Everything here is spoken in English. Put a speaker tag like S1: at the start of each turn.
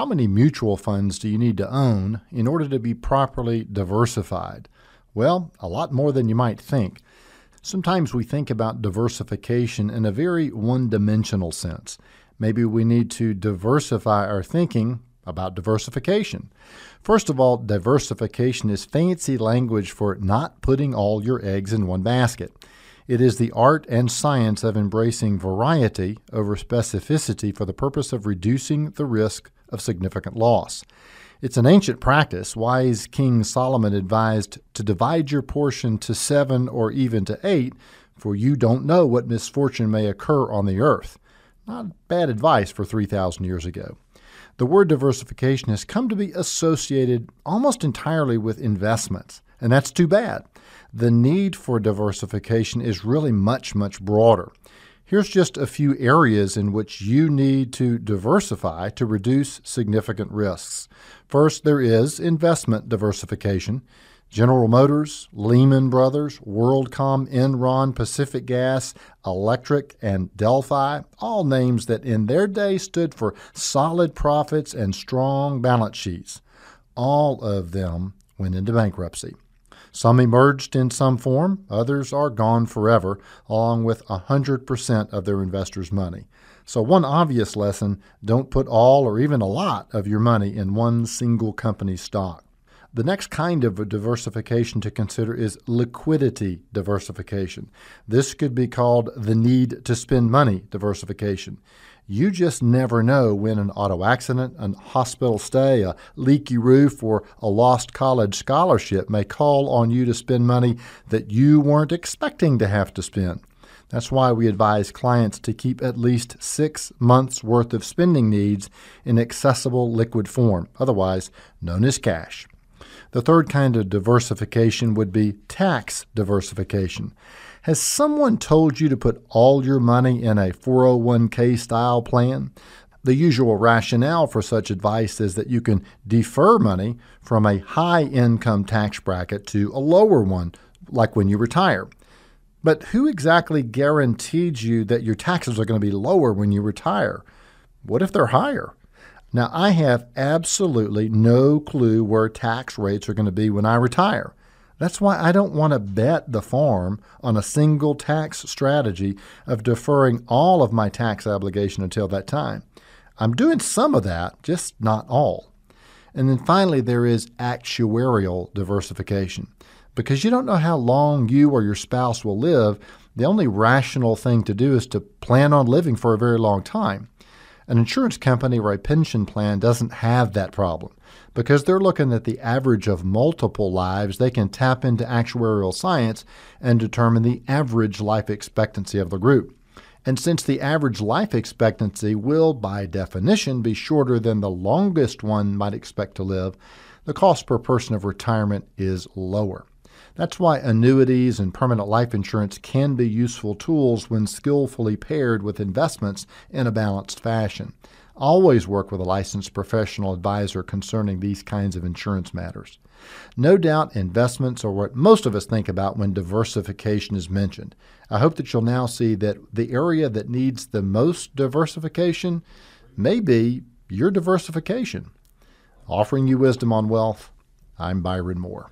S1: How many mutual funds do you need to own in order to be properly diversified? Well, a lot more than you might think. Sometimes we think about diversification in a very one dimensional sense. Maybe we need to diversify our thinking about diversification. First of all, diversification is fancy language for not putting all your eggs in one basket. It is the art and science of embracing variety over specificity for the purpose of reducing the risk of significant loss. It's an ancient practice. Wise King Solomon advised to divide your portion to seven or even to eight, for you don't know what misfortune may occur on the earth. Not bad advice for 3,000 years ago. The word diversification has come to be associated almost entirely with investments, and that's too bad. The need for diversification is really much, much broader. Here's just a few areas in which you need to diversify to reduce significant risks. First, there is investment diversification. General Motors, Lehman Brothers, WorldCom, Enron, Pacific Gas, Electric, and Delphi, all names that in their day stood for solid profits and strong balance sheets. All of them went into bankruptcy. Some emerged in some form, others are gone forever, along with 100% of their investors' money. So, one obvious lesson don't put all or even a lot of your money in one single company's stock. The next kind of diversification to consider is liquidity diversification. This could be called the need to spend money diversification. You just never know when an auto accident, a hospital stay, a leaky roof, or a lost college scholarship may call on you to spend money that you weren't expecting to have to spend. That's why we advise clients to keep at least six months' worth of spending needs in accessible liquid form, otherwise known as cash. The third kind of diversification would be tax diversification. Has someone told you to put all your money in a 401k style plan? The usual rationale for such advice is that you can defer money from a high income tax bracket to a lower one, like when you retire. But who exactly guaranteed you that your taxes are going to be lower when you retire? What if they're higher? Now, I have absolutely no clue where tax rates are going to be when I retire. That's why I don't want to bet the farm on a single tax strategy of deferring all of my tax obligation until that time. I'm doing some of that, just not all. And then finally, there is actuarial diversification. Because you don't know how long you or your spouse will live, the only rational thing to do is to plan on living for a very long time. An insurance company or a pension plan doesn't have that problem because they're looking at the average of multiple lives. They can tap into actuarial science and determine the average life expectancy of the group. And since the average life expectancy will, by definition, be shorter than the longest one might expect to live, the cost per person of retirement is lower. That's why annuities and permanent life insurance can be useful tools when skillfully paired with investments in a balanced fashion. Always work with a licensed professional advisor concerning these kinds of insurance matters. No doubt investments are what most of us think about when diversification is mentioned. I hope that you'll now see that the area that needs the most diversification may be your diversification. Offering you wisdom on wealth, I'm Byron Moore.